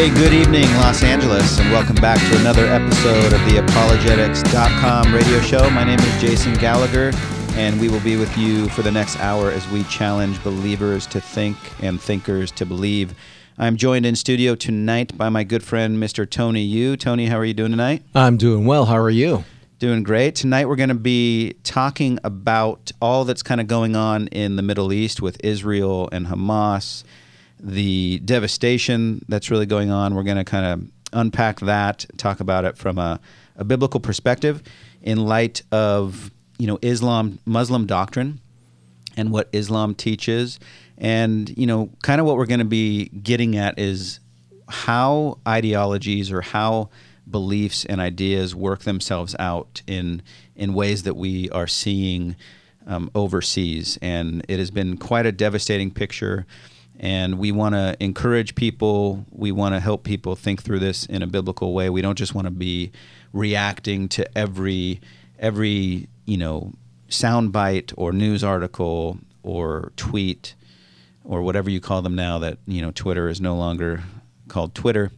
Hey, good evening, Los Angeles, and welcome back to another episode of the Apologetics.com radio show. My name is Jason Gallagher, and we will be with you for the next hour as we challenge believers to think and thinkers to believe. I'm joined in studio tonight by my good friend, Mr. Tony Yu. Tony, how are you doing tonight? I'm doing well. How are you? Doing great. Tonight we're going to be talking about all that's kind of going on in the Middle East with Israel and Hamas, the devastation that's really going on. We're going to kind of unpack that, talk about it from a, a biblical perspective in light of you know Islam, Muslim doctrine, and what Islam teaches, and you know kind of what we're going to be getting at is how ideologies or how beliefs and ideas work themselves out in in ways that we are seeing um, overseas, and it has been quite a devastating picture. And we want to encourage people. We want to help people think through this in a biblical way. We don't just want to be reacting to every every you know soundbite or news article or tweet or whatever you call them now. That you know Twitter is no longer called Twitter.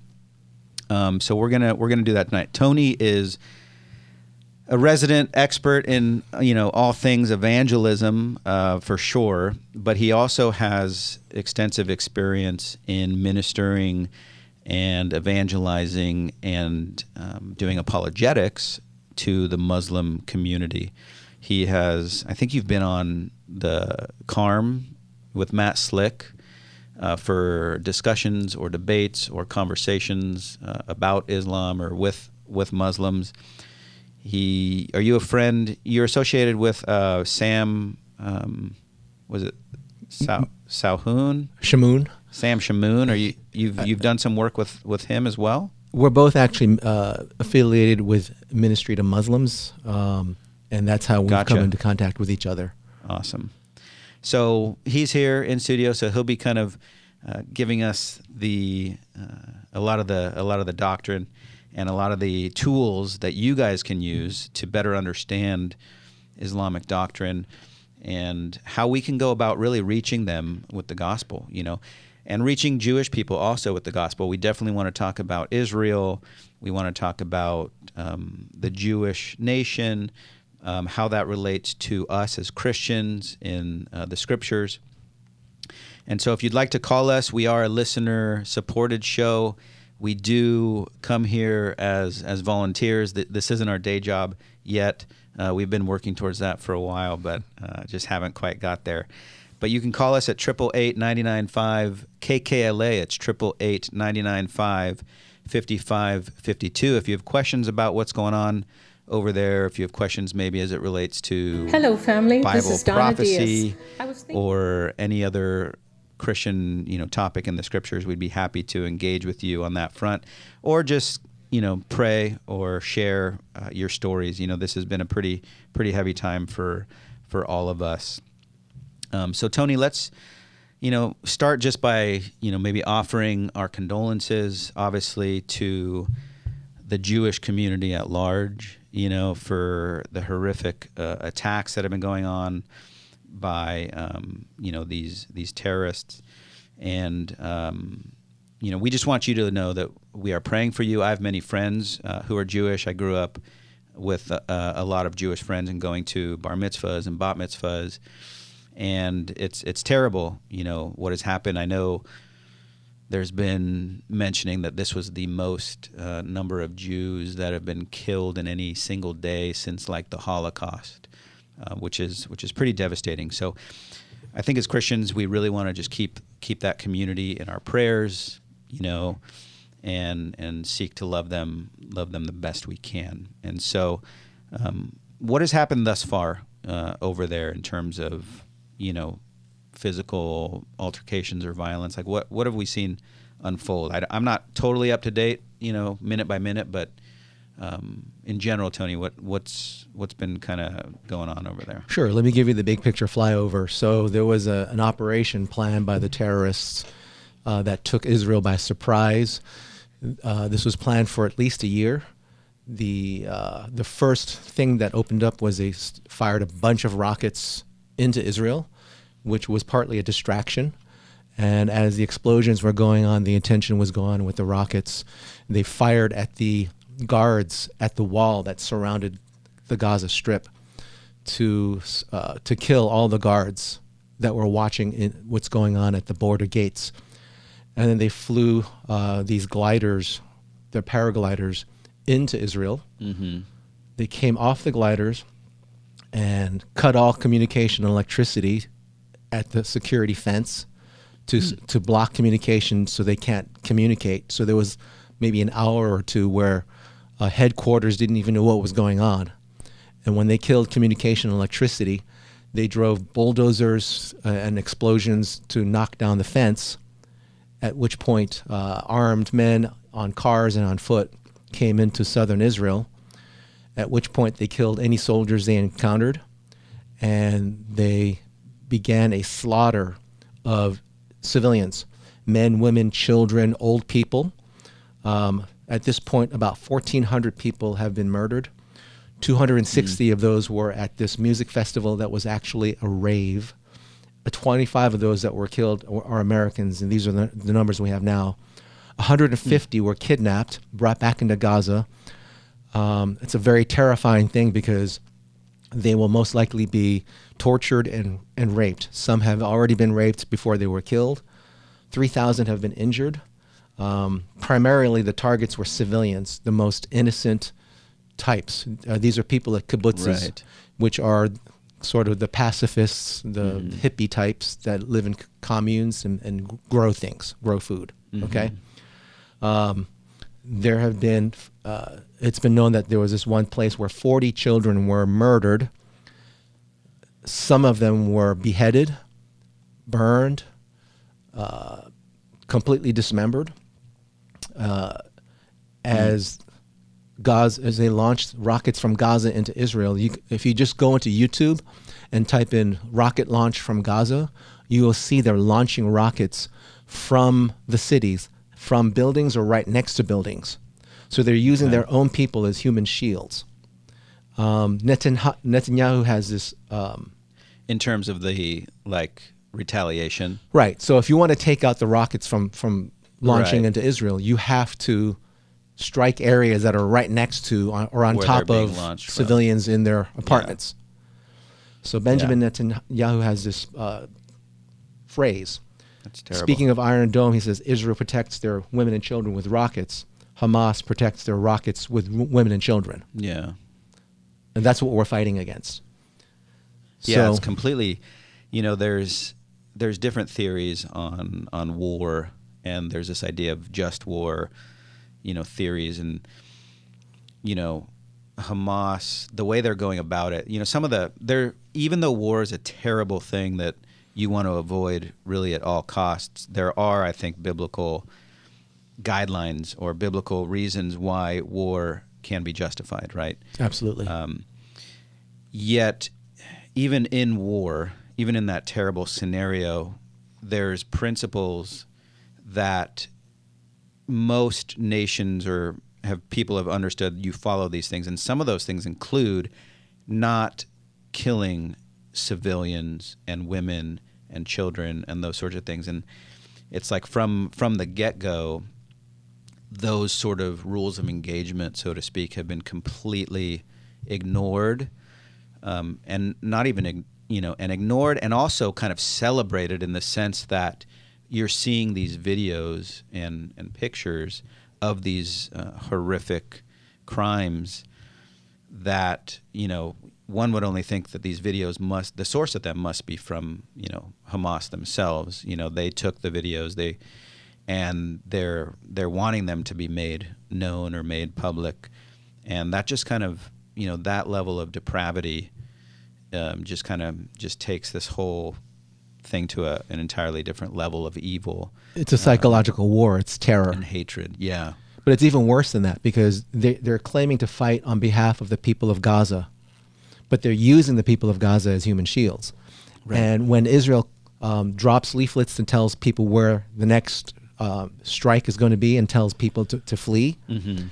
Um, so we're gonna we're gonna do that tonight. Tony is a resident expert in you know all things evangelism uh, for sure, but he also has extensive experience in ministering and evangelizing and um, doing apologetics to the Muslim community. He has, I think you've been on the CARM with Matt Slick uh, for discussions or debates or conversations uh, about Islam or with with Muslims. He, are you a friend? You're associated with uh, Sam. Um, was it Sal, Salhoun? Shamoon. Sam Shamoon. Are you you've you've done some work with with him as well? We're both actually uh, affiliated with Ministry to Muslims, um, and that's how we've Gotcha. come into contact with each other. Awesome. So he's here in studio, so he'll be kind of uh, giving us the uh, a lot of the a lot of the doctrine and a lot of the tools that you guys can use to better understand Islamic doctrine and how we can go about really reaching them with the gospel, you know, and reaching Jewish people also with the gospel. We definitely want to talk about Israel. We want to talk about um, the Jewish nation, um, how that relates to us as Christians in uh, the scriptures. And so, if you'd like to call us, we are a listener supported show. We do come here as as volunteers. This isn't our day job yet. Uh, we've been working towards that for a while, but uh, just haven't quite got there. But you can call us at 888 KKLA. It's 888 5552. If you have questions about what's going on over there, if you have questions maybe as it relates to Hello, family. Bible this is Donna prophecy Diaz. I was thinking. or any other Christian, you know, topic in the scriptures, we'd be happy to engage with you on that front, or just you know pray or share uh, your stories. You know, this has been a pretty pretty heavy time for for all of us. Um, so Tony, let's you know start just by you know maybe offering our condolences, obviously to the Jewish community at large. You know, for the horrific uh, attacks that have been going on by um, you know these these terrorists, and um, you know we just want you to know that we are praying for you. I have many friends uh, who are Jewish. I grew up with uh, a lot of Jewish friends and going to bar mitzvahs and bat mitzvahs, and it's it's terrible. You know what has happened. I know there's been mentioning that this was the most uh, number of Jews that have been killed in any single day since like the Holocaust, uh, which is which is pretty devastating. So, I think as Christians, we really want to just keep keep that community in our prayers, you know, and and seek to love them love them the best we can. And so, um, what has happened thus far uh, over there in terms of you know physical altercations or violence? Like what what have we seen unfold? I, am not totally up to date, you know, minute by minute, but um, in general, Tony, what what's what's been kind of going on over there? Sure. Let me give you the big picture flyover. So there was a, an operation planned by the terrorists uh, that took Israel by surprise. Uh, this was planned for at least a year. The uh, the first thing that opened up was they fired a bunch of rockets into Israel, which was partly a distraction, And as the explosions were going on, the intention was gone with the rockets. They fired at the guards at the wall that surrounded the Gaza Strip to uh, to kill all the guards that were watching in what's going on at the border gates. And then they flew uh, these gliders, their paragliders, into Israel. Mm-hmm. They came off the gliders and cut all communication and electricity at the security fence to Hmm. to block communication so they can't communicate. So there was maybe an hour or two where uh, headquarters didn't even know what was going on. And when they killed communication and electricity, they drove bulldozers uh, and explosions to knock down the fence. At which point, uh, armed men on cars and on foot came into southern Israel. At which point, they killed any soldiers they encountered, and they began a slaughter of civilians men, women, children, old people. Um, at this point, about 1,400 people have been murdered. 260 of those were at this music festival that was actually a rave. Uh, 25 of those that were killed are Americans, and these are the, the numbers we have now. 150 were kidnapped, brought back into Gaza. Um, it's a very terrifying thing because they will most likely be tortured and, and raped. Some have already been raped before they were killed. 3,000 have been injured. Um, primarily, the targets were civilians, the most innocent types. Uh, these are people at kibbutzes, Right. which are sort of the pacifists, the hippie types that live in communes and, and grow things, grow food. Okay. Um, there have been, uh, it's been known that there was this one place where 40 children were murdered. Some of them were beheaded, burned, uh, completely dismembered. Uh, as Gaza, as they launched rockets from Gaza into Israel, you, if you just go into YouTube and type in rocket launch from Gaza, you will see they're launching rockets from the cities, from buildings or right next to buildings. So they're using their own people as human shields. Um, Netanyahu, Netanyahu has this um, In terms of the like retaliation. Right. So if you want to take out the rockets from from launching Right. into Israel, you have to strike areas that are right next to or on Where top of launched from. civilians in their apartments. So Benjamin Netanyahu has this uh, phrase. That's terrible. Speaking of Iron Dome, he says Israel protects their women and children with rockets. Hamas protects their rockets with w- women and children, yeah. and that's what we're fighting against. Yeah, So- it's completely. You know, there's there's different theories on on war, and there's this idea of just war. You know, theories and you know, Hamas, the way they're going about it. You know, some of the they're even though war is a terrible thing that you want to avoid really at all costs. There are, I think, biblical guidelines or biblical reasons why war can be justified. Right. Absolutely. Um, yet, even in war, even in that terrible scenario, there's principles that most nations or have people have understood you follow these things. And some of those things include not killing civilians and women and children and those sorts of things. And it's like from from the get-go those sort of rules of engagement so to speak have been completely ignored um, and not even you know and ignored and also kind of celebrated in the sense that you're seeing these videos and and pictures of these uh, horrific crimes that you know one would only think that these videos must the source of them must be from you know Hamas themselves. You know they took the videos they and they're they're wanting them to be made known or made public. And that just kind of you know that level of depravity um, just kind of just takes this whole thing to a, an entirely different level of evil it's a psychological war. It's terror. and hatred yeah But it's even worse than that because they, they're claiming to fight on behalf of the people of Gaza, but they're using the people of Gaza as human shields. Right. And when Israel um, drops leaflets and tells people where the next um, strike is going to be and tells people to, to flee, mm-hmm.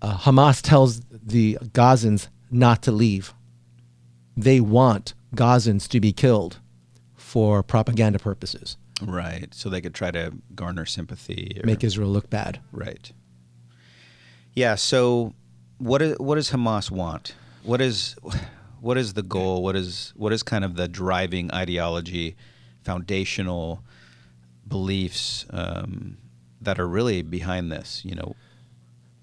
uh, Hamas tells the Gazans not to leave. They want Gazans to be killed for propaganda purposes. Right. So they could try to garner sympathy. Or, make Israel look bad. Right. Yeah. So, what is, what does Hamas want? What is what is the goal? What is what is kind of the driving ideology, foundational beliefs um, that are really behind this? You know,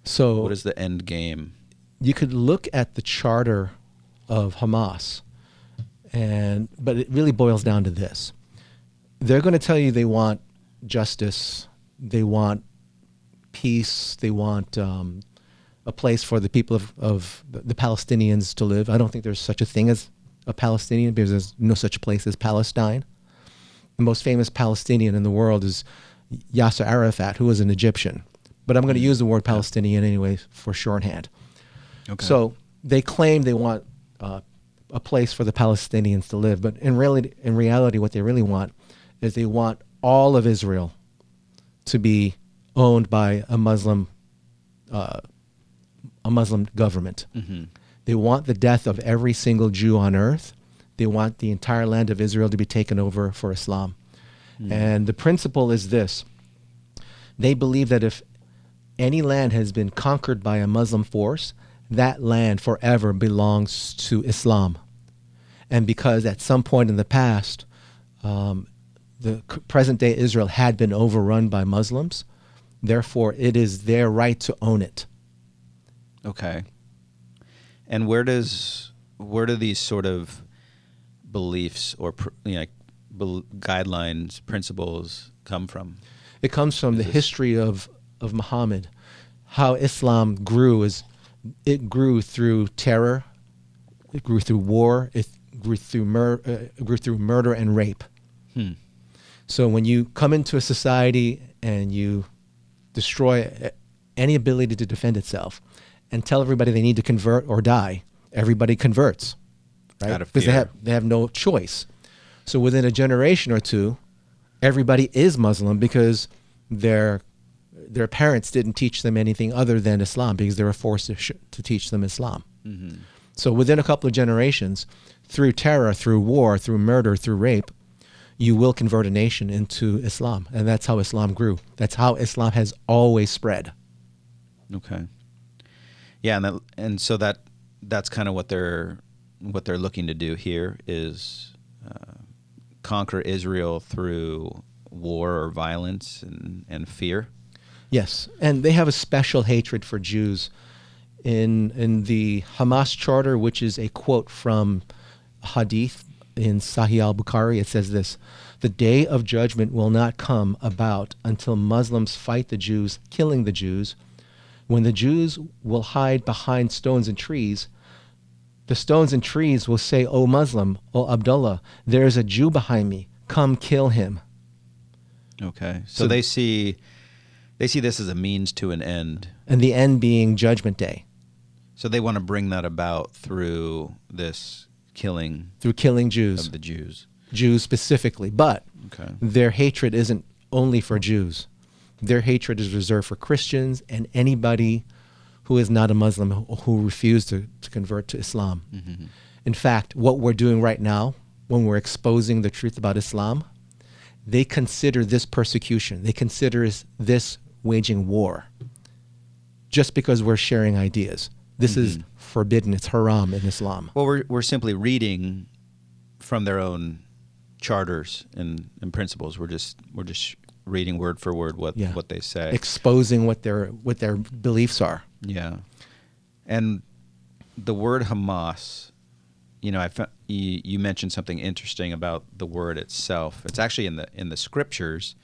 So what is the end game? you could look at the charter of Hamas, and but it really boils down to this: they're going to tell you they want justice, they want peace, they want um, a place for the people of, of the Palestinians to live. I don't think there's such a thing as a Palestinian because there's no such place as Palestine. The most famous Palestinian in the world is Yasser Arafat, who was an Egyptian. But I'm going to use the word Palestinian anyway for shorthand. Okay. So they claim they want uh, a place for the Palestinians to live, but in reality, in reality, what they really want is they want all of Israel to be owned by a Muslim, uh, a Muslim government. hmm They want the death of every single Jew on earth. They want the entire land of Israel to be taken over for Islam. And the principle is this they believe that if any land has been conquered by a Muslim force, that land forever belongs to Islam. And because at some point in the past, um, the present day Israel had been overrun by Muslims, therefore it is their right to own it. Okay. And where does where do these sort of beliefs or you know, guidelines, principles come from? It comes from Is the history of, of Muhammad. How Islam grew is it grew through terror, it grew through war, it grew through mur- uh, grew through murder and rape. Hmm. So when you come into a society and you destroy any ability to defend itself and tell everybody they need to convert or die, everybody converts, right? Because they have they have no choice. So within a generation or two, everybody is Muslim because their their parents didn't teach them anything other than Islam because they were forced to, sh- to teach them Islam. hmm So within a couple of generations, through terror, through war, through murder, through rape, you will convert a nation into Islam, and that's how Islam grew. That's how Islam has always spread. Okay. Yeah, and that, and so that that's kind of what they're what they're looking to do here is uh, conquer Israel through war or violence and, and fear. Yes, and they have a special hatred for Jews. In in the Hamas charter, which is a quote from Hadith in Sahih al Bukhari, it says this: "The day of judgment will not come about until Muslims fight the Jews, killing the Jews. When the Jews will hide behind stones and trees." The stones and trees will say, O Muslim, O Abdullah, there is a Jew behind me. Come kill him. Okay. So, So- they see they see this as a means to an end. And the end being Judgment Day. So they want to bring that about through this killing through killing Jews, of the Jews. Jews specifically. But Okay. their hatred isn't only for Jews. Their hatred is reserved for Christians and anybody who is not a Muslim who- who refuse to, to convert to Islam. hmm In fact, what we're doing right now, when we're exposing the truth about Islam, they consider this persecution. They consider this waging war just because we're sharing ideas. This is Mhm. forbidden. It's haram in Islam. Well, we're we're simply reading from their own charters and, and principles. We're just we're just reading word for word what Yeah. what they say. Exposing what their what their beliefs are. yeah, and the word Hamas. You know, I fo- you, you mentioned something interesting about the word itself. It's actually in the in the scriptures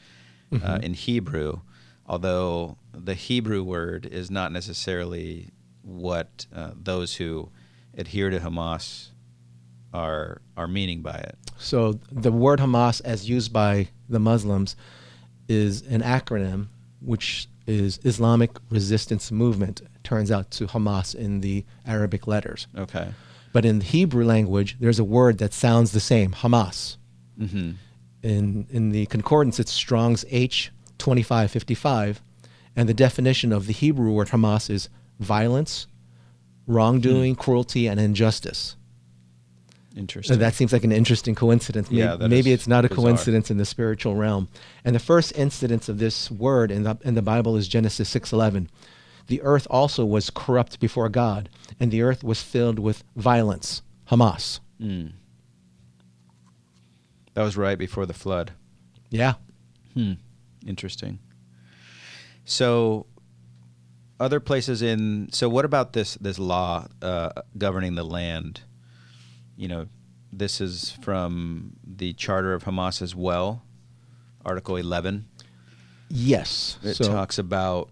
uh, Mhm. in Hebrew, although the Hebrew word is not necessarily what uh, those who adhere to Hamas are are meaning by it. So the word Hamas, as used by the Muslims, is an acronym which is Islamic Resistance Movement. Turns out to Hamas in the Arabic letters. Okay. But in the Hebrew language, there's a word that sounds the same, Hamas. hmm In in the concordance, it's Strong's H twenty five fifty five, and the definition of the Hebrew word Hamas is violence, wrongdoing, cruelty, and injustice. Interesting. So that seems like an interesting coincidence. Maybe, Yeah, maybe it's not a bizarre. coincidence in the spiritual realm. And the first incidence of this word in the, in the Bible is Genesis 6:11. The earth also was corrupt before God, and the earth was filled with violence. Hamas. Mm. That was right before the flood. Yeah. Hmm. Interesting. So, other places in. So, what about this this law uh, governing the land? You know, this is from the Charter of Hamas as well, Article eleven. Yes. It so, talks about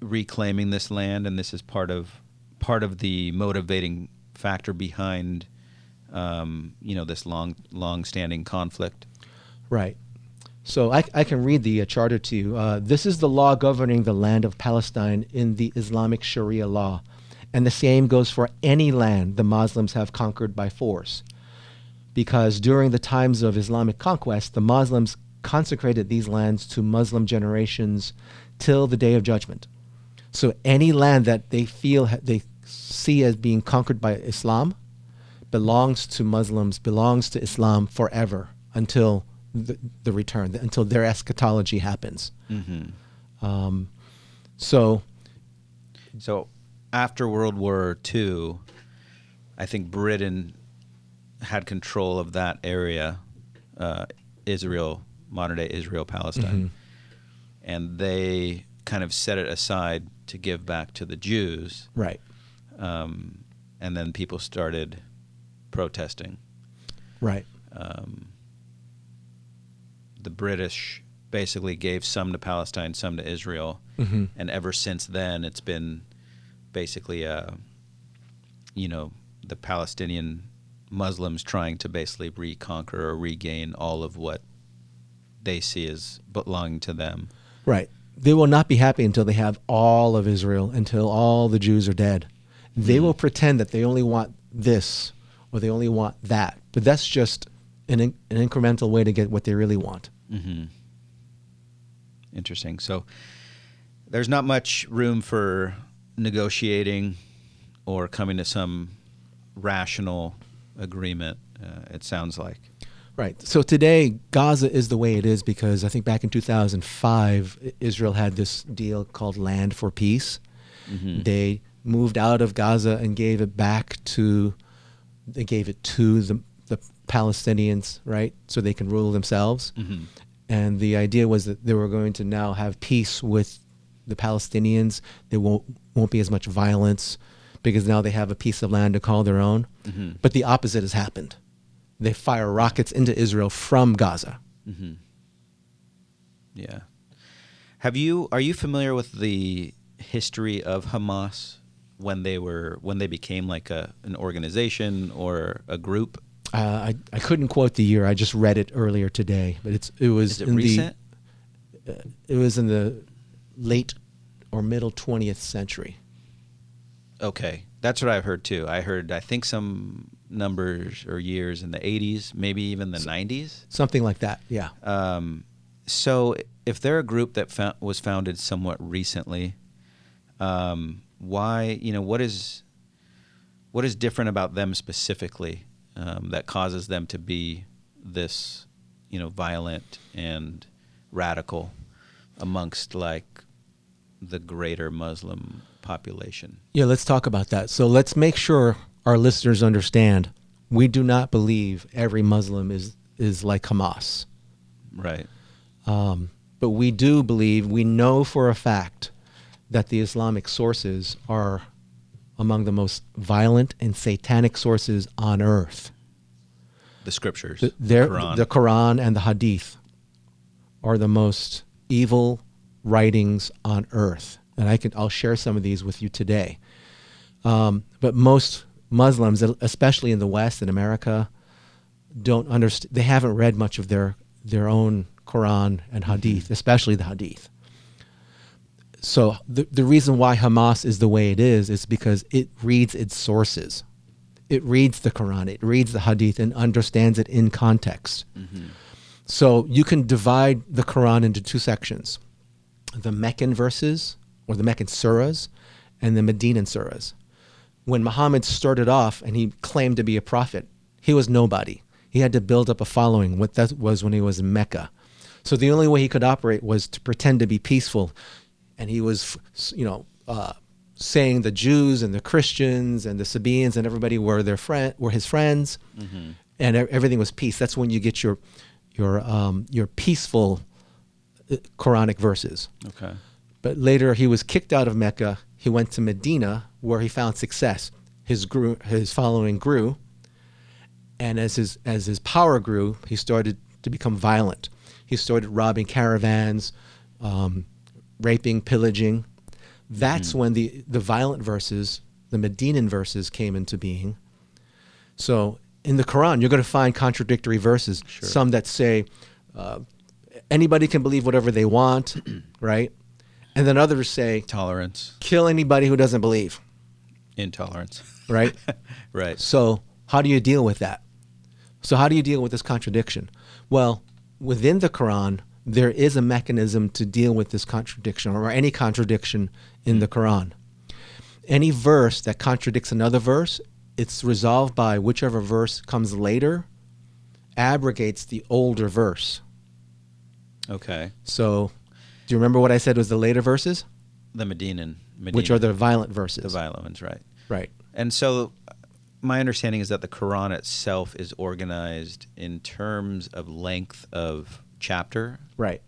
reclaiming this land, and this is part of part of the motivating factor behind, um, you know, this long long standing conflict. Right. So I, I can read the uh, charter to you. Uh, this is the law governing the land of Palestine in the Islamic Sharia law. And the same goes for any land the Muslims have conquered by force. Because during the times of Islamic conquest, the Muslims consecrated these lands to Muslim generations till the day of judgment. So any land that they feel they see as being conquered by Islam belongs to Muslims, belongs to Islam forever until the, the return, until their eschatology happens. Mm-hmm. Um, so, So after World War II, I think Britain had control of that area, uh, Israel, modern day Israel, Palestine, and they kind of set it aside to give back to the Jews. right, Um, and then people started protesting. right, Um, the British basically gave some to Palestine, some to Israel, hmm and ever since then, it's been basically, uh, you know, the Palestinian Muslims trying to basically reconquer or regain all of what they see as belonging to them. right. They will not be happy until they have all of Israel, until all the Jews are dead. They Mhm. will pretend that they only want this or they only want that, but that's just an, an incremental way to get what they really want. Mm-hmm. Interesting. So there's not much room for negotiating or coming to some rational agreement. Uh, it sounds like. Right. So today, Gaza is the way it is because I think back in 2005, Israel had this deal called Land for Peace. Mhm. They moved out of Gaza and gave it back to, they gave it to the Palestinians, right? So they can rule themselves. Mhm. And the idea was that they were going to now have peace with the Palestinians. There won't, won't be as much violence because now they have a piece of land to call their own. Mhm. But the opposite has happened. They fire rockets into Israel from Gaza. Mm-hmm. Yeah. Have you? Are you familiar with the history of Hamas when they were when they became like a an organization or a group? Uh, I, I couldn't quote the year. I just read it earlier today, but it's it was it in recent? the uh, it was in the late or middle 20th century. Okay, that's what I've heard too. I heard I think some numbers or years in the 80s, maybe even the 90s. Something like that. Yeah. Um, so if they're a group that fou- was founded somewhat recently, um, why you know what is what is different about them specifically um, that causes them to be this you know violent and radical amongst like the greater Muslim population? Yeah, let's talk about that. So let's make sure our listeners understand we do not believe every Muslim is is like Hamas. Right. Um, but we do believe, we know for a fact that the Islamic sources are among the most violent and satanic sources on earth. The scriptures, The, their- Quran. the Quran and the Hadith are the most evil writings on earth. And I can, I'll share some of these with you today. Um, but most Muslims, especially in the West in America, don't understand. They haven't read much of their their own Quran and Hadith, especially the Hadith. So the the reason why Hamas is the way it is is because it reads its sources. It reads the Quran, it reads the Hadith, and understands it in context. Mhm. So you can divide the Quran into two sections the Meccan verses, or the Meccan surahs, and the Medinan surahs. When Muhammad started off and he claimed to be a prophet, he was nobody. He had to build up a following. What that was when he was in Mecca. So the only way he could operate was to pretend to be peaceful, and he was, you know, uh, saying the Jews and the Christians and the Sabaeans and everybody were their friend, were his friends, and e- everything was peace. That's when you get your your um, your peaceful uh, Quranic verses. Okay. But later he was kicked out of Mecca. He went to Medina where he found success. His grew, his following grew, and as his as his power grew, he started to become violent. He started robbing caravans, um, raping, pillaging. That's when the the violent verses, the Medinan verses, came into being. So in the Quran, you're going to find contradictory verses. Sure. Some that say uh, anybody can believe whatever they want, right? And then others say Tolerance, kill anybody who doesn't believe, intolerance. right? right. so how do you deal with that? So how do you deal with this contradiction? Well, within the Quran, there is a mechanism to deal with this contradiction or any contradiction in the mm. Quran. Any verse that contradicts another verse, it's resolved by whichever verse comes later abrogates the older verse. Okay. So, do you remember what I said was the later verses? The Medinan, Medina, Which are the violent verses. the violent ones, right? Right. And so, my understanding is that the Quran itself is organized in terms of length of chapter. Right.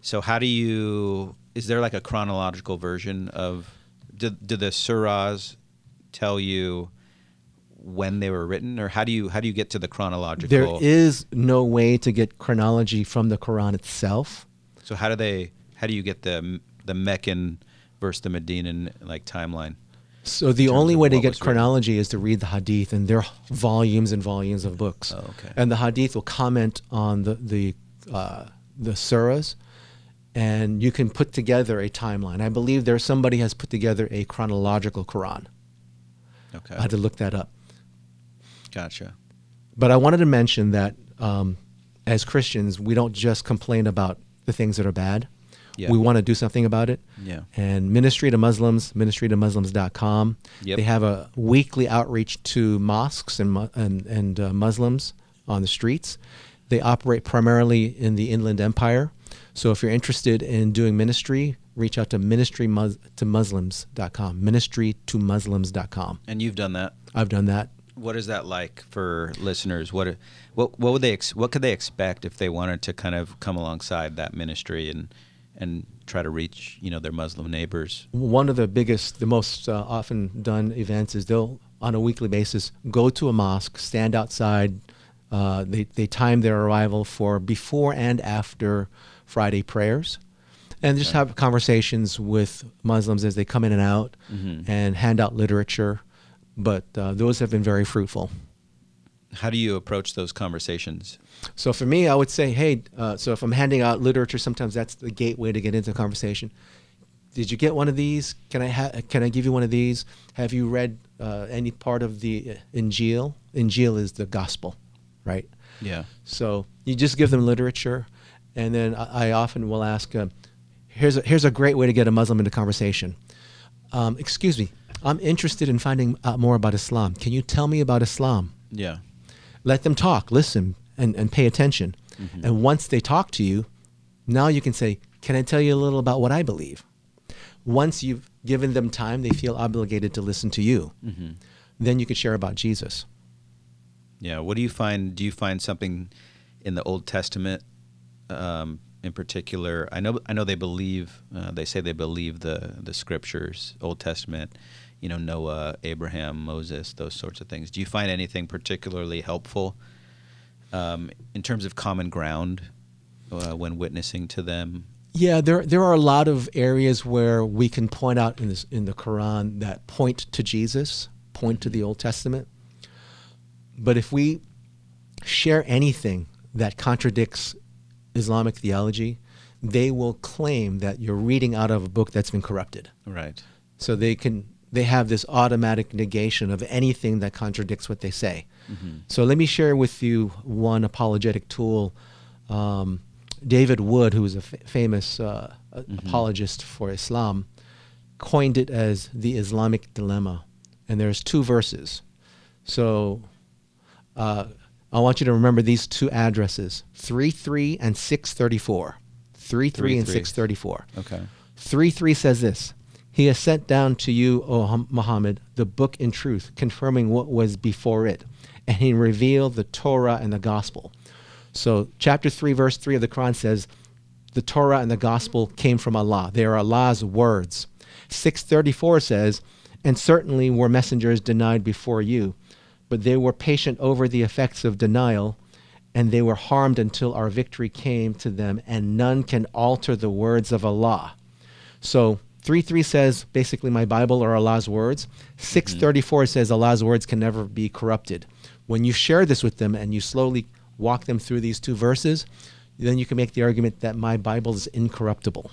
So, how do you? Is there like a chronological version of? Do, do the surahs tell you when they were written, or how do you how do you get to the chronological? There is no way to get chronology from the Quran itself. So how do they? How do you get the the Meccan versus the Medinan like timeline? So the only way to get was written. chronology is to read the Hadith, and there are volumes and volumes of books. Oh, okay. And the Hadith will comment on the the uh, the surahs, and you can put together a timeline. I believe there's somebody has put together a chronological Quran. Okay, I had to look that up. gotcha. But I wanted to mention that um, as Christians, we don't just complain about the things that are bad. Yeah. We want to do something about it. Yeah. And Ministry to Muslims, ministry to Muslims.com. Yep. They have a weekly outreach to mosques and, and, and uh, Muslims on the streets. They operate primarily in the Inland Empire. So if you're interested in doing ministry, reach out to ministry mus- to Muslims.com. Ministry to Muslims.com. And you've done that. I've done that. What is that like for listeners? What what what would they ex- what could they expect if they wanted to kind of come alongside that ministry and and try to reach you know their Muslim neighbors? one of the biggest, the most uh, often done events is they'll, on a weekly basis, go to a mosque, stand outside. Uh, they, they time their arrival for before and after Friday prayers. And just have conversations with Muslims as they come in and out Mhm. and hand out literature. But uh, those have been very fruitful. How do you approach those conversations? So for me, I would say, hey, uh, so if I'm handing out literature, sometimes that's the gateway to get into a conversation. Did you get one of these? Can I ha- can I give you one of these? Have you read uh, any part of the uh, Injil? Injil is the gospel, right? Yeah. So you just give them literature, and then I, I often will ask, uh, here's a, here's a great way to get a Muslim into conversation. Um, excuse me, I'm interested in finding out more about Islam. Can you tell me about Islam? Yeah. let them talk, listen, and, and pay attention. Mhm. And once they talk to you, now you can say, Can I tell you a little about what I believe? Once you've given them time, they feel obligated to listen to you. hmm Then you can share about Jesus. Yeah. What do you find? Do you find something in the Old Testament, um, in particular? I know. I know they believe. Uh, they say they believe the the scriptures, Old Testament. You know, Noah, Abraham, Moses, those sorts of things. Do you find anything particularly helpful um, in terms of common ground uh, when witnessing to them? Yeah, there there are a lot of areas where we can point out in this in the Quran that point to Jesus, point to the Old Testament. But if we share anything that contradicts Islamic theology, they will claim that you're reading out of a book that's been corrupted. Right. So they can they have this automatic negation of anything that contradicts what they say. hmm So let me share with you one apologetic tool. Um, David Wood, who is a f- famous uh, Mhm. apologist for Islam, coined it as the Islamic dilemma. And there's two verses. So Uh, I want you to remember these two addresses 33 and 634. 33 and 33. 634. Okay. 3 3 says this He has sent down to you, O Muhammad, the book in truth, confirming what was before it, and he revealed the Torah and the gospel. So, chapter 3, verse 3 of the Quran says, The Torah and the gospel came from Allah. They are Allah's words. 634 says, And certainly were messengers denied before you, but they were patient over the effects of denial and they were harmed until our victory came to them, and none can alter the words of Allah. So 3 3 says basically my Bible are Allah's words. 634 says Allah's words can never be corrupted. When you share this with them and you slowly walk them through these two verses, then you can make the argument that my Bible is incorruptible.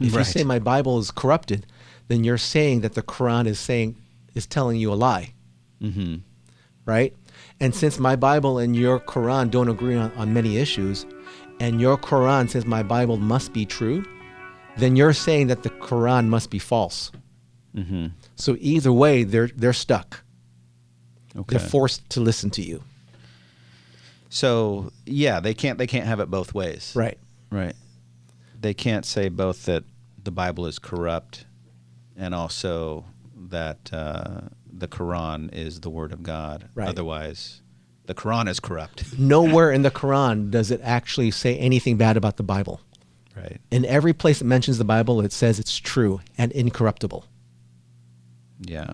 If you say my Bible is corrupted, then you're saying that the Quran is saying is telling you a lie Mm-hmm. Right? And since my Bible and your Quran don't agree on, on many issues, and your Quran says my Bible must be true, then you're saying that the Quran must be false. Mm-hmm. So either way, they're they're stuck. Okay. They're forced to listen to you. so yeah, they can't they can't have it both ways. Right. Right. They can't say both that the Bible is corrupt and also that uh, the Quran is the word of God. Right. Otherwise, the Quran is corrupt. Nowhere in the Quran does it actually say anything bad about the Bible. right. In every place it mentions the Bible, it says it's true and incorruptible. Yeah.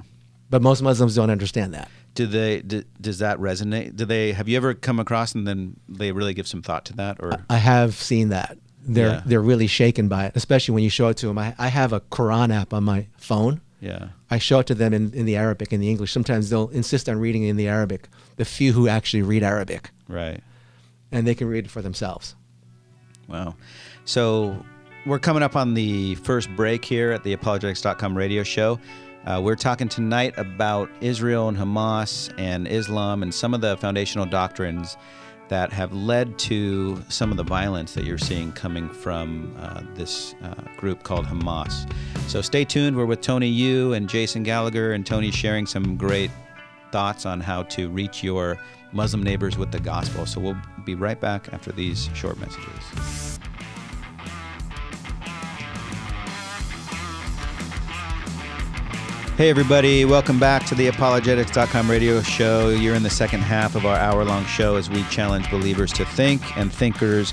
But most Muslims don't understand that. Do they? Do, does that resonate? Do they? Have you ever come across and then they really give some thought to that? Or I have seen that. They're Yeah. they're really shaken by it, especially when you show it to them. I, I have a Quran app on my phone. Yeah. I show it to them in, in the Arabic and the English. Sometimes they'll insist on reading in the Arabic. The few who actually read Arabic, Right. and they can read it for themselves. Wow. So we're coming up on the first break here at the apologetics.com radio show. Uh, we're talking tonight about Israel and Hamas and Islam and some of the foundational doctrines that have led to some of the violence that you're seeing coming from uh, this uh, group called Hamas. So stay tuned. We're with Tony Yu and Jason Gallagher, and Tony's sharing some great thoughts on how to reach your Muslim neighbors with the gospel. So we'll be right back after these short messages. Hey, everybody, welcome back to the apologetics.com radio show. You're in the second half of our hour long show as we challenge believers to think and thinkers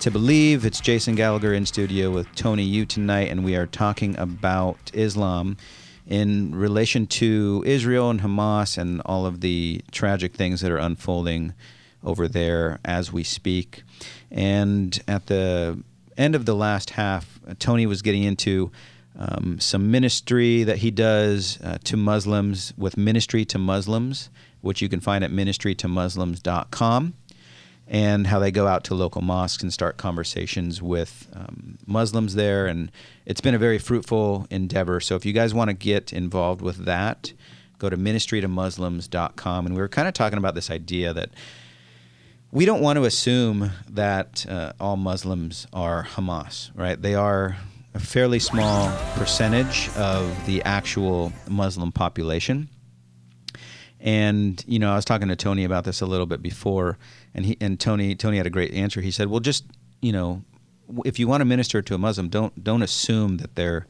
to believe. It's Jason Gallagher in studio with Tony Yu tonight, and we are talking about Islam in relation to Israel and Hamas and all of the tragic things that are unfolding over there as we speak. And at the end of the last half, Tony was getting into um, some ministry that he does uh, to Muslims with Ministry to Muslims, which you can find at ministrytomuslims.com, and how they go out to local mosques and start conversations with um, Muslims there. And it's been a very fruitful endeavor. So if you guys want to get involved with that, go to ministrytomuslims.com. And we were kind of talking about this idea that we don't want to assume that uh, all Muslims are Hamas, right? They are a fairly small percentage of the actual Muslim population. And you know, I was talking to Tony about this a little bit before, and he and Tony Tony had a great answer. He said, "Well, just you know, if you want to minister to a Muslim, don't don't assume that they're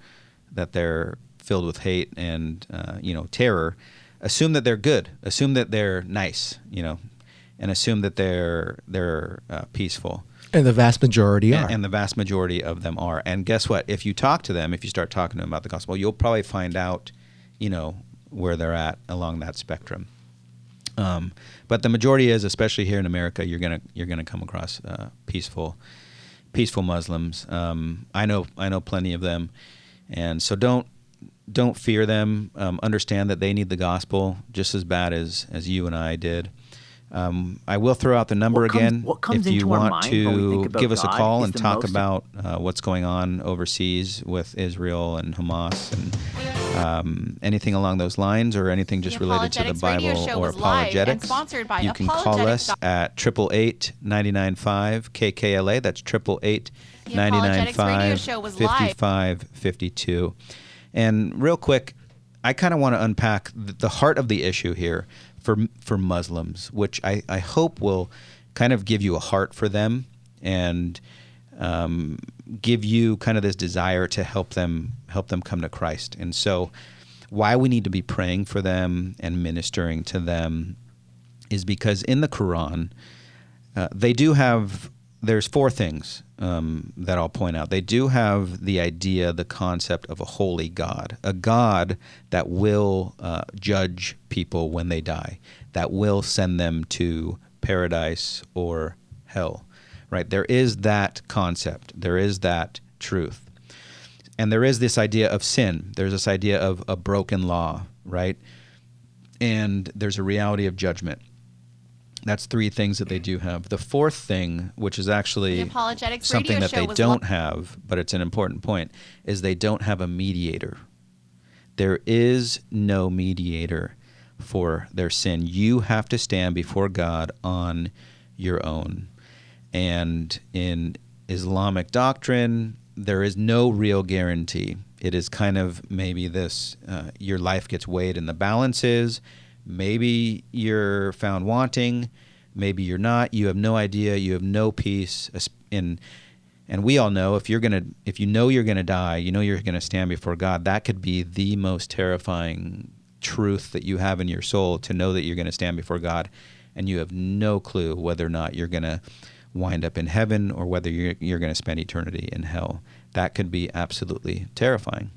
that they're filled with hate and uh, you know terror. Assume that they're good. Assume that they're nice. You know, and assume that they're they're uh, peaceful." And the vast majority are. And, and the vast majority of them are. And guess what? If you talk to them, if you start talking to them about the gospel, you'll probably find out, you know, where they're at along that spectrum. Um, but the majority is, especially here in America, you're gonna you're gonna come across uh, peaceful, peaceful Muslims. Um, I know I know plenty of them, and so don't don't fear them. Um, understand that they need the gospel just as bad as as you and I did. Um, I will throw out the number What comes- again what comes if you our want mind when we to think about give us a call and talk most- about uh, what's going on overseas with Israel and Hamas and um, anything along those lines or anything just The related to the Apologetics radio Bible show or was live and apologetics. sponsored by you can call us at triple eight ninety nine five KKLA. That's triple eight The ninety nine Apologetics radio five show was fifty live. five fifty two. And real quick, I kind of want to unpack the heart of the issue here for for Muslims, which I, I hope will kind of give you a heart for them and um, give you kind of this desire to help them help them come to Christ. And so, why we need to be praying for them and ministering to them is because in the Quran, uh, they do have there's four things um, that I'll point out. They do have the idea, the concept of a holy God, a God that will uh, judge people when they die, that will send them to paradise or hell. Right? There is that concept. There is that truth. And there is this idea of sin. There's this idea of a broken law, right? And there's a reality of judgment. That's three things that they do have. The fourth thing, which is actually something that they don't lo- have, but it's an important point, is they don't have a mediator. There is no mediator for their sin. You have to stand before God on your own. And in Islamic doctrine, there is no real guarantee. It is kind of maybe this uh, your life gets weighed in the balances. Maybe you're found wanting, maybe you're not. You have no idea. You have no peace. In and we all know if you're gonna if you know you're gonna die, you know you're gonna stand before God. That could be the most terrifying truth that you have in your soul to know that you're gonna stand before God, and you have no clue whether or not you're gonna wind up in heaven or whether you're you're gonna spend eternity in hell. That could be absolutely terrifying,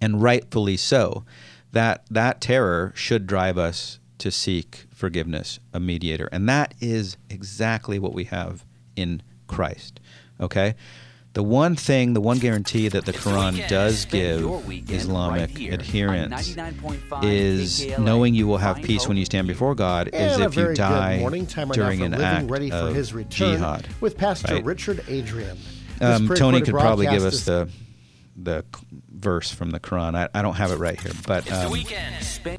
and rightfully so. That that terror should drive us to seek forgiveness, a mediator, and that is exactly what we have in Christ. Okay? The one thing, the one guarantee that the Quran does give Islamic right here adherents is KKLA. knowing you will have Find peace when you stand before God is And a if you die morning. During an living act ready for of his return jihad. with Pastor right? Richard Adrian. Um, Tony could probably give us the the c- verse from the Quran. I, I don't have it right here, but um,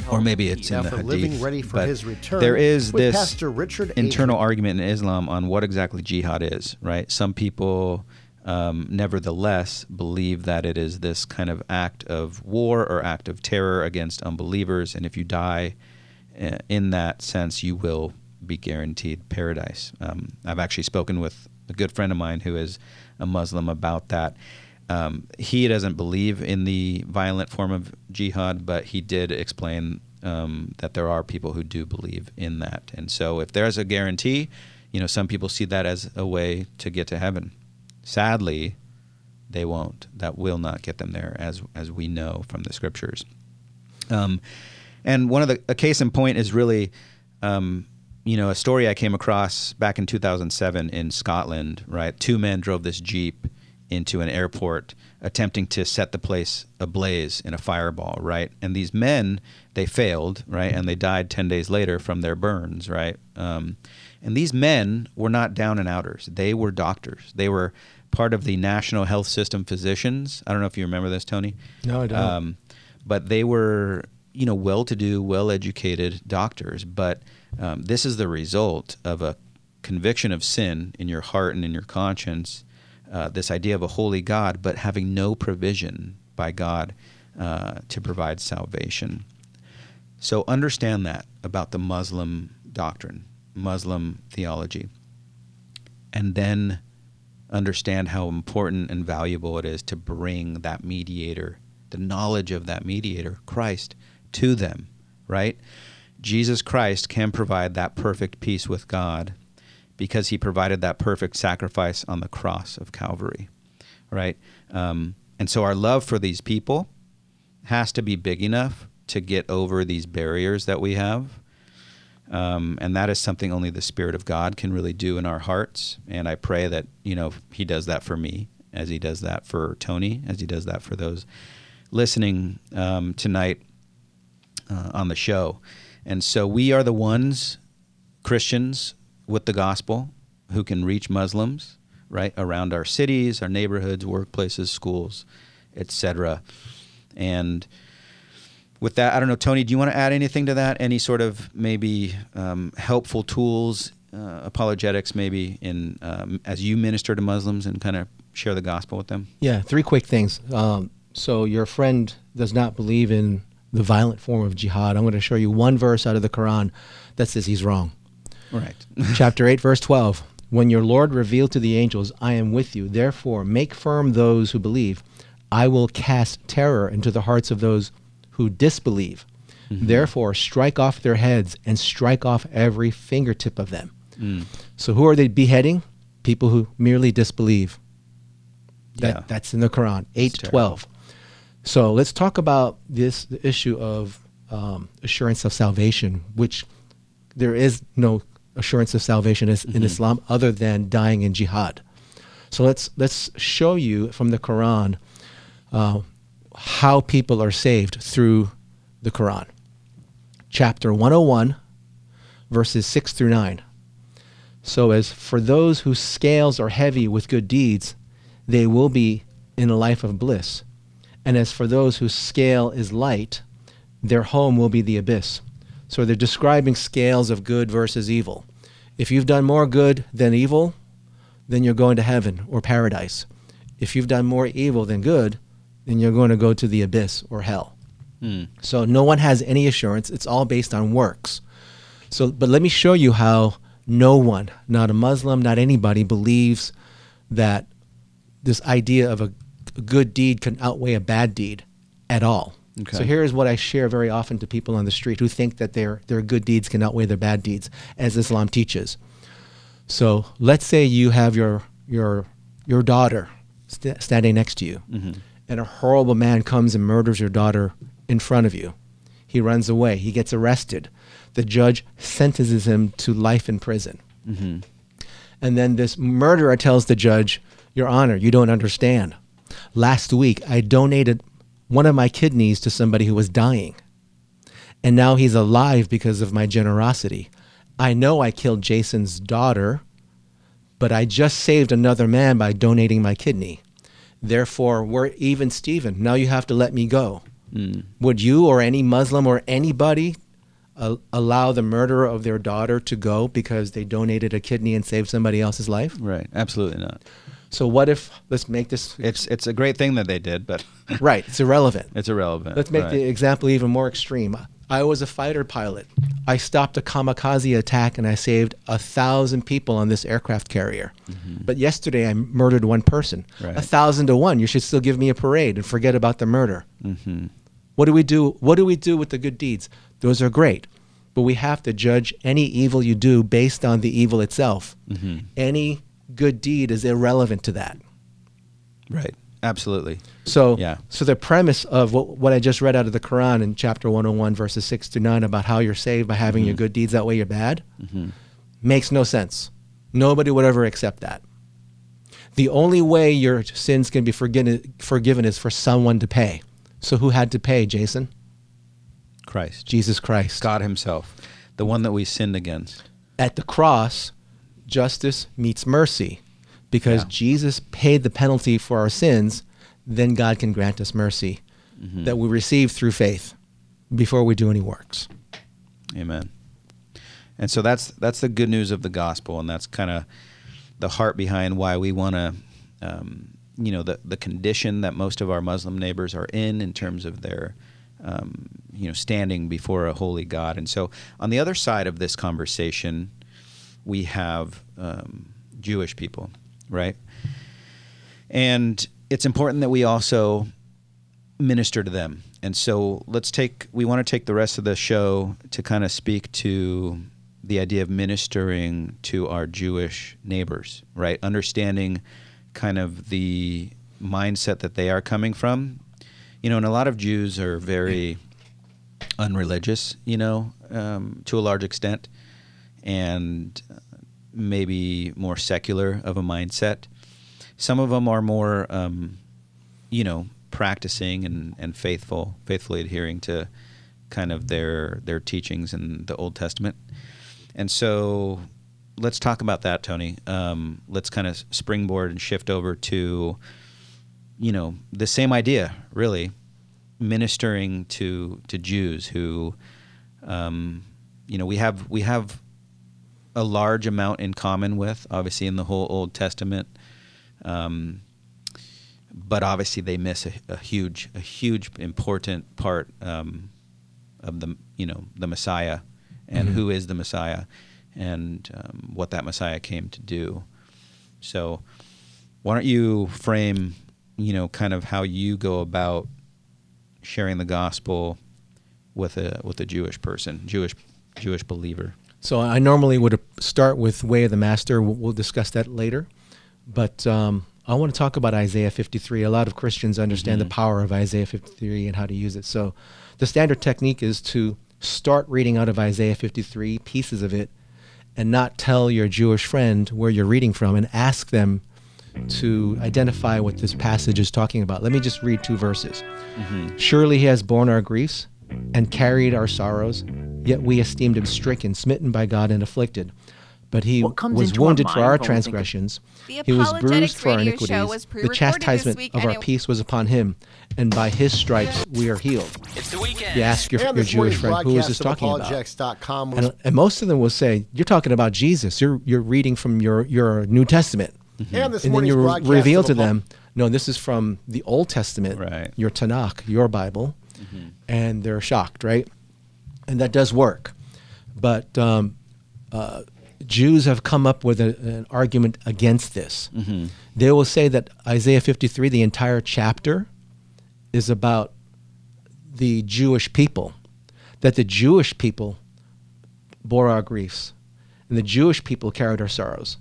or maybe it's in the hadith. living ready for but his return. There is this Pastor Richard internal Adrian. argument in Islam on what exactly jihad is. Right? Some people, um, nevertheless, believe that it is this kind of act of war or act of terror against unbelievers, and if you die uh, in that sense, you will be guaranteed paradise. Um, I've actually spoken with a good friend of mine who is a Muslim about that. Um, he doesn't believe in the violent form of jihad, but he did explain um, that there are people who do believe in that. And so, if there's a guarantee, you know, some people see that as a way to get to heaven. Sadly, they won't. That will not get them there, as as we know from the scriptures. Um, and one of the a case in point is really, um, you know, a story I came across back in 2007 in Scotland. Right, two men drove this jeep into an airport, attempting to set the place ablaze in a fireball. Right, and these men they failed. Right, and they died 10 days later from their burns. Right, um, and these men were not down and outers. They were doctors. They were part of the National Health System physicians. I don't know if you remember this, Tony. No, I don't. Um, but they were, you know, well-to-do, well-educated doctors. But um, this is the result of a conviction of sin in your heart and in your conscience. Uh, this idea of a holy God, but having no provision by God uh, to provide salvation. So understand that about the Muslim doctrine, Muslim theology, and then understand how important and valuable it is to bring that mediator, the knowledge of that mediator, Christ, to them, right? Jesus Christ can provide that perfect peace with God because he provided that perfect sacrifice on the cross of Calvary, right? Um, and so our love for these people has to be big enough to get over these barriers that we have. Um, and that is something only the Spirit of God can really do in our hearts. And I pray that, you know, He does that for me as He does that for Tony, as He does that for those listening um, tonight uh, on the show. And so we are the ones, Christians with the gospel, who can reach Muslims, right, around our cities, our neighborhoods, workplaces, schools, etc. And with that, I don't know, Tony, do you want to add anything to that? Any sort of maybe um, helpful tools, uh, apologetics, maybe in um, as you minister to Muslims and kind of share the gospel with them? Yeah, three quick things. Um, so your friend does not believe in the violent form of jihad. I'm going to show you one verse out of the Quran that says he's wrong. Right. Chapter 8, verse 12. When your Lord revealed to the angels, I am with you. Therefore, make firm those who believe. I will cast terror into the hearts of those who disbelieve. Therefore, strike off their heads and strike off every fingertip of them. Mm. So, who are they beheading? People who merely disbelieve. That, Yeah. That's in the Quran, It's 8 12. So, let's talk about this the issue of um, assurance of salvation, which there is no assurance of salvation is, in Islam other than dying in jihad. So, let's, let's show you from the Quran uh, how people are saved through the Quran. Chapter 101, verses 6 through 9. So, as for those whose scales are heavy with good deeds, they will be in a life of bliss. And as for those whose scale is light, their home will be the abyss. So, they're describing scales of good versus evil. If you've done more good than evil, then you're going to heaven or paradise. If you've done more evil than good, then you're going to go to the abyss or hell. Mm. So no one has any assurance. It's all based on works. So, but let me show you how no one, not a Muslim, not anybody, believes that this idea of a, a good deed can outweigh a bad deed at all. Okay. So here is what I share very often to people on the street who think that their their good deeds can outweigh their bad deeds, as Islam teaches. So let's say you have your your your daughter st- standing next to you, mm-hmm. and a horrible man comes and murders your daughter in front of you. He runs away. He gets arrested. The judge sentences him to life in prison. Mm-hmm. And then this murderer tells the judge, Your Honor, you don't understand. Last week, I donated one of my kidneys to somebody who was dying. And now he's alive because of my generosity. I know I killed Jason's daughter, but I just saved another man by donating my kidney. Therefore, we're even, Stephen. Now you have to let me go. Would you or any Muslim or anybody uh, allow the murderer of their daughter to go because they donated a kidney and saved somebody else's life? Right. Absolutely not. So what if let's make this It's it's a great thing that they did, but right? It's irrelevant. it's irrelevant. Let's make right. the example even more extreme. I was a fighter pilot. I stopped a kamikaze attack and I saved a thousand people on this aircraft carrier. But yesterday I murdered one person. Mm-hmm. Right. A thousand to one. You should still give me a parade and forget about the murder. Mhm. What do we do? What do we do with the good deeds? Those are great, but we have to judge any evil you do based on the evil itself. Mhm. Any good deed is irrelevant to that. Right. Absolutely. So, Yeah. so the premise of what, what I just read out of the Quran in chapter 101, verses 6 to 9, about how you're saved by having your mm-hmm. good deeds that way you're bad, mm-hmm. makes no sense. Nobody would ever accept that. The only way your sins can be forgiven, forgiven is for someone to pay. So, who had to pay, Jason? Christ. Jesus Christ. God Himself, the one that we sinned against. At the cross, justice meets mercy. Because Yeah. Jesus paid the penalty for our sins, then God can grant us mercy Mm-hmm. that we receive through faith before we do any works. Amen. And so that's that's the good news of the gospel, and that's kind of the heart behind why we want to, um, you know, the the condition that most of our Muslim neighbors are in in terms of their, um, you know, standing before a holy God. And so on the other side of this conversation, we have um, Jewish people, right? And it's important that we also minister to them. And so let's take, we want to take the rest of the show to kind of speak to the idea of ministering to our Jewish neighbors, right? Understanding kind of the mindset that they are coming from. You know, and a lot of Jews are very unreligious, you know, um, to a large extent, and maybe more secular of a mindset. Some of them are more, um, you know, practicing and, and faithful, faithfully adhering to kind of their their teachings in the Old Testament. And so, let's talk about that, Tony. Um, let's kind of springboard and shift over to, you know, the same idea, really, ministering to to Jews who, um, you know, we have we have a large amount in common with, obviously, in the whole Old Testament. Um, but obviously, they miss a, a huge, a huge important part um, of the you know the Messiah and Mm-hmm. who is the Messiah and um, what that Messiah came to do. So why don't you frame you know kind of how you go about sharing the gospel with a with a Jewish person, Jewish Jewish believer. So I normally would start with Way of the Master. We'll, we'll discuss that later. But um, I want to talk about Isaiah 53. A lot of Christians understand the power of Isaiah 53 and how to use it. So the standard technique is to start reading out of Isaiah 53, pieces of it, and not tell your Jewish friend where you're reading from and ask them to identify what this passage is talking about. Let me just read two verses. Surely he has borne our griefs and carried our sorrows, yet we esteemed him stricken, smitten by God, and afflicted. But he was into our wounded for our when we think of- transgressions, he was bruised for our radio iniquities. the chastisement week, of our peace was upon him, and by his stripes we are healed. It's the weekend. You ask your, your Jewish friend, who is this talking about? apologetics.com And, and most of them will say, "You're talking about Jesus. You're you're reading from your your New Testament." and this and then you re- reveal to them, no, this is from the Old Testament, Right. your Tanakh, your Bible, mm-hmm. and they're shocked, right? And that does work, but um, uh, Jews have come up with a, an argument against this. They will say that Isaiah 53, the entire chapter, is about the Jewish people, that the Jewish people bore our griefs, and the Jewish people carried our sorrows.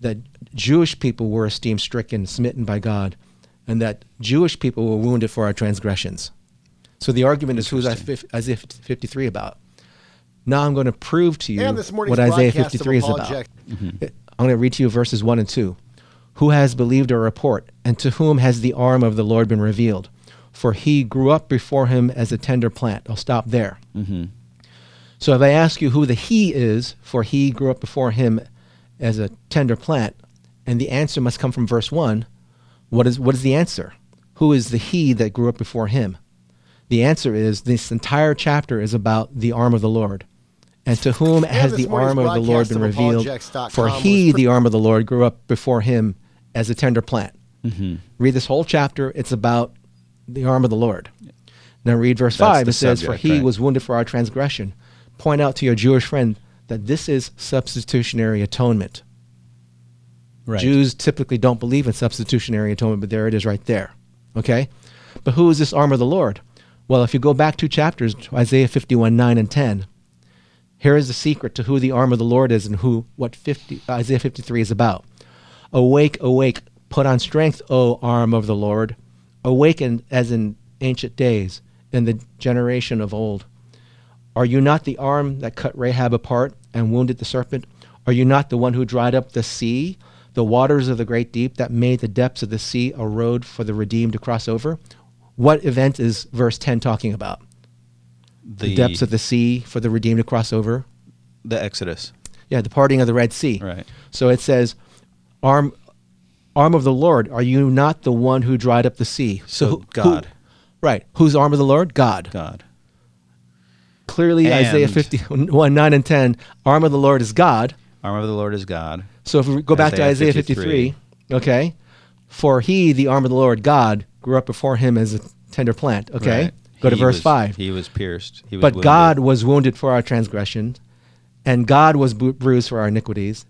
That Jewish people were esteemed stricken, smitten by God, and that Jewish people were wounded for our transgressions. So the argument is who's Isaiah 53 about? Now I'm going to prove to you And this morning's what Isaiah 53 is about. apologet- mm-hmm. uh, I'm going to read to you verses 1 and 2. Who has believed our report, and to whom has the arm of the Lord been revealed? For he grew up before him as a tender plant. I'll stop there. Mm-hmm. So if I ask you who the he is, for he grew up before him as a tender plant, and the answer must come from verse 1, what is, what is the answer? Who is the he that grew up before him? The answer is this entire chapter is about the arm of the Lord. And to whom has the arm of the Lord been revealed? For he, pre- the arm of the Lord, grew up before him as a tender plant. Mm-hmm. Read this whole chapter. It's about the arm of the Lord. Now read verse That's 5. the It says, For he right. was wounded for our transgression. Point out to your Jewish friend that this is substitutionary atonement. Right. Jews typically don't believe in substitutionary atonement, but there it is right there. Okay? But who is this arm of the Lord? Well, if you go back two chapters, Isaiah 51, 9 and 10, here is the secret to who the arm of the Lord is and who what 50, Isaiah 53 is about. Awake, awake, put on strength, O arm of the Lord. Awaken as in ancient days, in the generation of old. Are you not the arm that cut Rahab apart and wounded the serpent? Are you not the one who dried up the sea, the waters of the great deep, that made the depths of the sea a road for the redeemed to cross over? What event is verse 10 talking about? The, depths of the sea for the redeemed to cross over? the Exodus. Yeah, the parting of the Red Sea. Right. So it says, "Arm, arm of the Lord, are you not the one who dried up the sea?" So who- God. who- right. Who's arm of the Lord? God. God. Clearly, Isaiah And- 51, 9 and 10, arm of the Lord is God. Arm of the Lord is God. So if we go back to Isaiah Isaiah 53, okay, for he, the arm of the Lord, God, grew up before him as a tender plant. Okay, Right. go to He verse was- 5. He was pierced. He was but wounded. God was wounded for our transgression, and God was bu- bruised for our iniquities.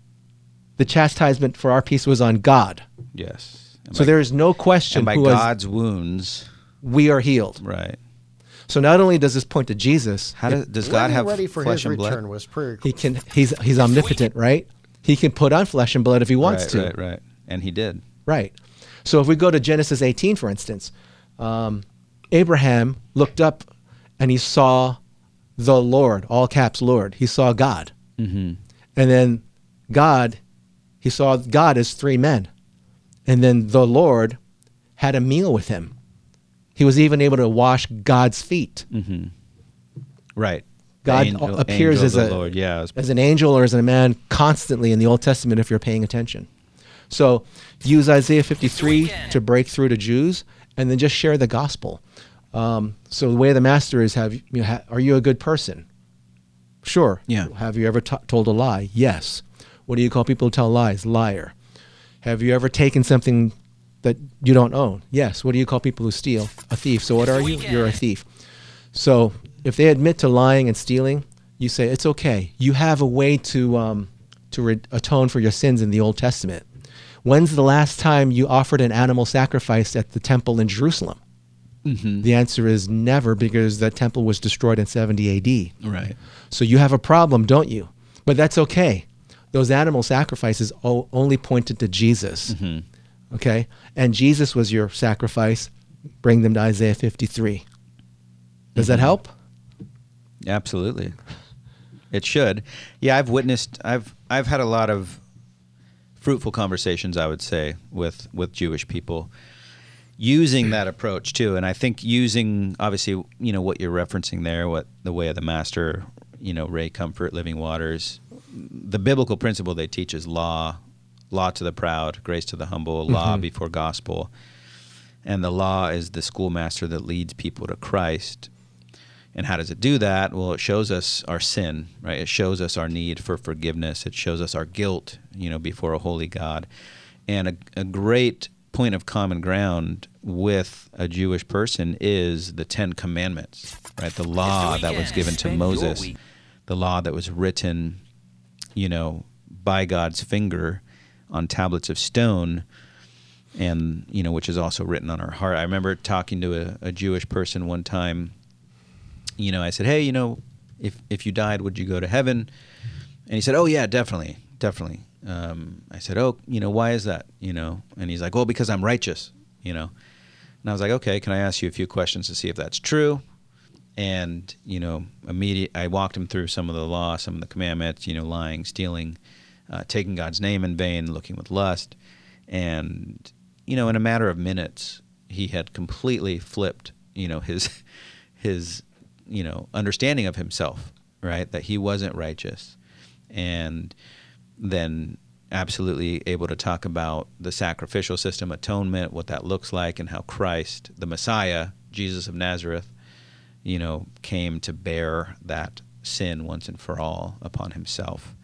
The chastisement for our peace was on God. Yes. And So by- there is no question and by who has- God's wounds, we are healed. right? So not only does this point to Jesus, How does, does God have ready for flesh his and blood? was pretty he can he's he's omnipotent, right? He can put on flesh and blood if he wants right, to. Right, right. And he did. Right. So if we go to Genesis 18, for instance, um, Abraham looked up and he saw the Lord, all caps Lord. He saw God. Mm-hmm. And then God, he saw God as three men. And then the Lord had a meal with him. He was even able to wash God's feet. Mm-hmm. Right. God Angel- appears angel as a Lord. Yeah. as an angel or as a man constantly in the Old Testament if you're paying attention. So use Isaiah 53 to break through to Jews, and then just share the gospel. Um, so the way of the master is: Have you, know, ha, are you a good person? Sure. Yeah. Have you ever t- told a lie? Yes. What do you call people who tell lies? Liar. Have you ever taken something that you don't own? Yes. What do you call people who steal? A thief. So what are you? You're a thief. So if they admit to lying and stealing, you say it's okay. You have a way to um, to re- atone for your sins in the Old Testament. When's the last time you offered an animal sacrifice at the temple in Jerusalem? Mm-hmm. The answer is never, because that temple was destroyed in 70 A.D. Right. So you have a problem, don't you? But that's okay. Those animal sacrifices o- only pointed to Jesus. Mm-hmm. Okay? And Jesus was your sacrifice. Bring them to Isaiah 53. Does that mm-hmm. help? Absolutely. It should. Yeah, I've witnessed I've I've had a lot of fruitful conversations, I would say, with with Jewish people using that approach too. And I think using obviously, you know, what you're referencing there, what the way of the master, you know, Ray Comfort, Living Waters, the biblical principle they teach is law, law to the proud, grace to the humble, law mm-hmm. before gospel. And the law is the schoolmaster that leads people to Christ. And how does it do that? Well, it shows us our sin, right? It shows us our need for forgiveness. It shows us our guilt, you know, before a holy God. And a, a great point of common ground with a Jewish person is the Ten Commandments, right? The law that was given to Moses, the law that was written, you know, by God's finger on tablets of stone and you know which is also written on our heart i remember talking to a, a jewish person one time you know i said hey you know if if you died would you go to heaven? And he said oh yeah definitely definitely. Um, i said oh you know why is that? You know? And he's like well because i'm righteous you know? And i was like okay can i ask you a few questions to see if that's true? And you know immediate i walked him through some of the law some of the commandments you know lying stealing uh, taking god's name in vain looking with lust. And you know in a matter of minutes he had completely flipped you know his his you know understanding of himself right? That he wasn't righteous. And then absolutely able to talk about the sacrificial system atonement what that looks like and how christ the messiah jesus of nazareth you know came to bear that sin once and for all upon himself.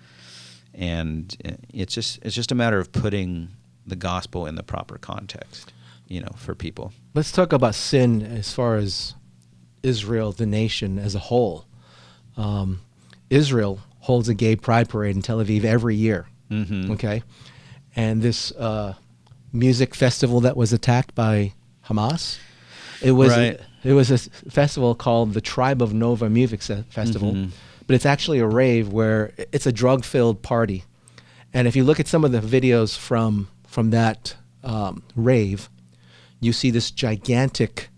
And eh, it's just it's just a matter of putting the gospel in the proper context you know for people. Let's talk about sin as far as Israel, the nation as a whole. Um, Israel holds a gay pride parade in Tel Aviv every year. Mhm. Okay, and this uh, music festival that was attacked by Hamas, it was Right. it was a festival called the Tribe of Nova Music Festival, Mhm. but it's actually a rave where it's a drug-filled party. And if you look at some of the videos from from that um, rave, you see this gigantic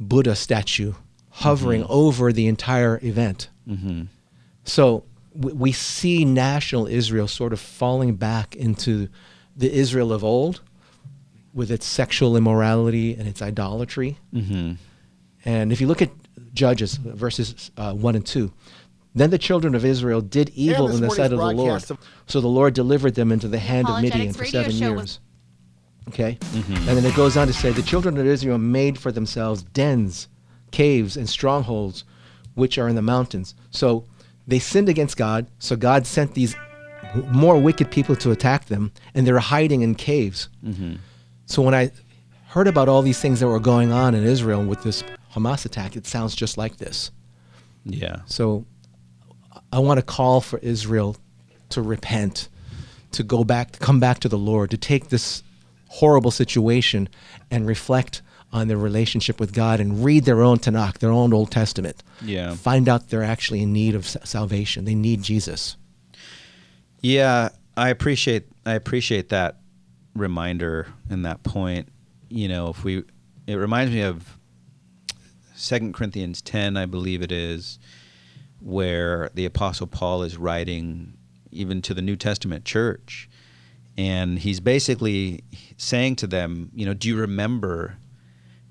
Buddha statue hovering over the entire event. mm-hmm. So we, we see national Israel sort of falling back into the Israel of old with its sexual immorality and its idolatry. Mm-hmm. And if you look at Judges verses uh, 1 and 2, then the children of Israel did evil this in the sight of the Lord. of- So the Lord delivered them into the hand of Midian for seven years. was- Okay? Mm-hmm. And then it goes on to say the children of Israel made for themselves dens, caves, and strongholds which are in the mountains. So they sinned against God, so God sent these more wicked people to attack them, and they're hiding in caves. Mm-hmm. So when I heard about all these things that were going on in Israel with this Hamas attack, it sounds just like this. yeah So I want to call for Israel to repent, to go back, to come back to the Lord, to take this horrible situation and reflect on their relationship with God and read their own Tanakh, their own Old Testament. Yeah. Find out they're actually in need of salvation. They need Jesus. Yeah, I appreciate I appreciate that reminder and that point. You know, if we it reminds me of Second Corinthians 10, I believe it is, where the apostle Paul is writing even to the New Testament church and he's basically saying to them, you know, do you remember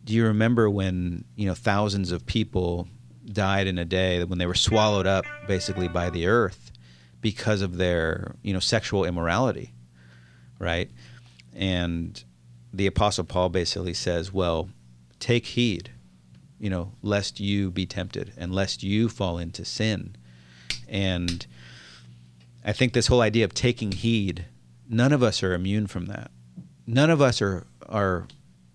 do you remember when, you know, thousands of people died in a day when they were swallowed up basically by the earth because of their, you know, sexual immorality, right? And the apostle Paul basically says, well, take heed, you know, lest you be tempted and lest you fall into sin. And I think this whole idea of taking heed, none of us are immune from that. None of us are are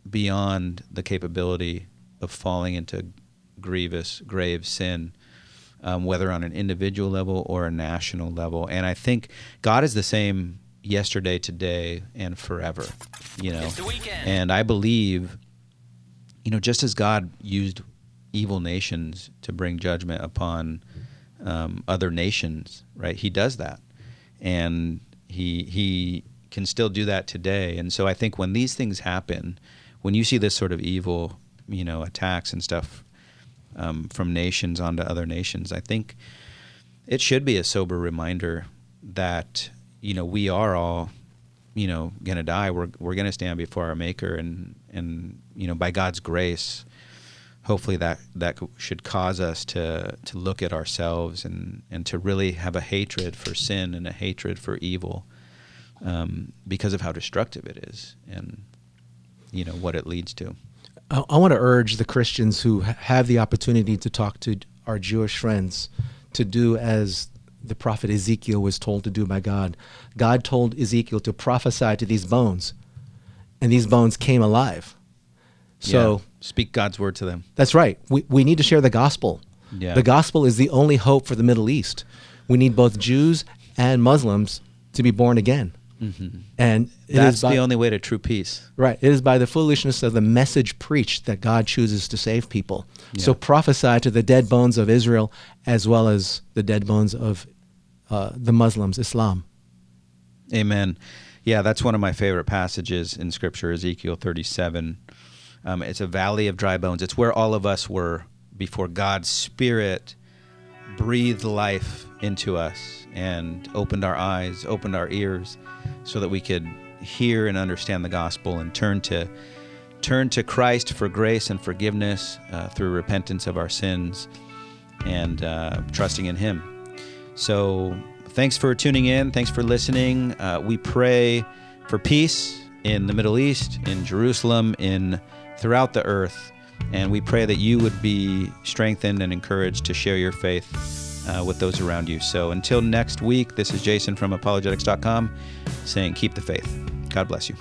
beyond the capability of falling into grievous, grave sin, um, whether on an individual level or a national level. And I think God is the same yesterday, today, and forever. You know, and I believe, you know, just as God used evil nations to bring judgment upon um, other nations, right? He does that, and he he can still do that today. And so I think when these things happen, when you see this sort of evil, you know, attacks and stuff um, from nations onto other nations, I think it should be a sober reminder that you know we are all you know going to die. We're we're going to stand before our Maker, and and you know by God's grace, hopefully that that should cause us to to look at ourselves and and to really have a hatred for sin and a hatred for evil um, because of how destructive it is and you know what it leads to. I, I want to urge the Christians who ha- have the opportunity to talk to our Jewish friends to do as the prophet Ezekiel was told to do by God. God told Ezekiel to prophesy to these bones, and these bones came alive. So Yeah. Speak God's word to them. that's right. We, we need to share the gospel. Yeah. The gospel is the only hope for the Middle East. We need both Jews and Muslims to be born again. And it is That's by- the only way to true peace. Right. It is by the foolishness of the message preached that God chooses to save people. So prophesy to the dead bones of Israel as well as the dead bones of uh, the Muslims, Islam. Amen. Yeah, that's one of my favorite passages in Scripture, Ezekiel 37. Um, it's a valley of dry bones. It's where all of us were before God's Spirit breathed life into us and opened our eyes, opened our ears, so that we could hear and understand the gospel and turn to turn to Christ for grace and forgiveness uh, through repentance of our sins and uh, trusting in Him. So, thanks for tuning in. Thanks for listening. Uh, we pray for peace in the Middle East, in Jerusalem, in throughout the earth, and we pray that you would be strengthened and encouraged to share your faith uh, with those around you. So, until next week, this is Jason from apologetics.com saying, "Keep the faith." God bless you.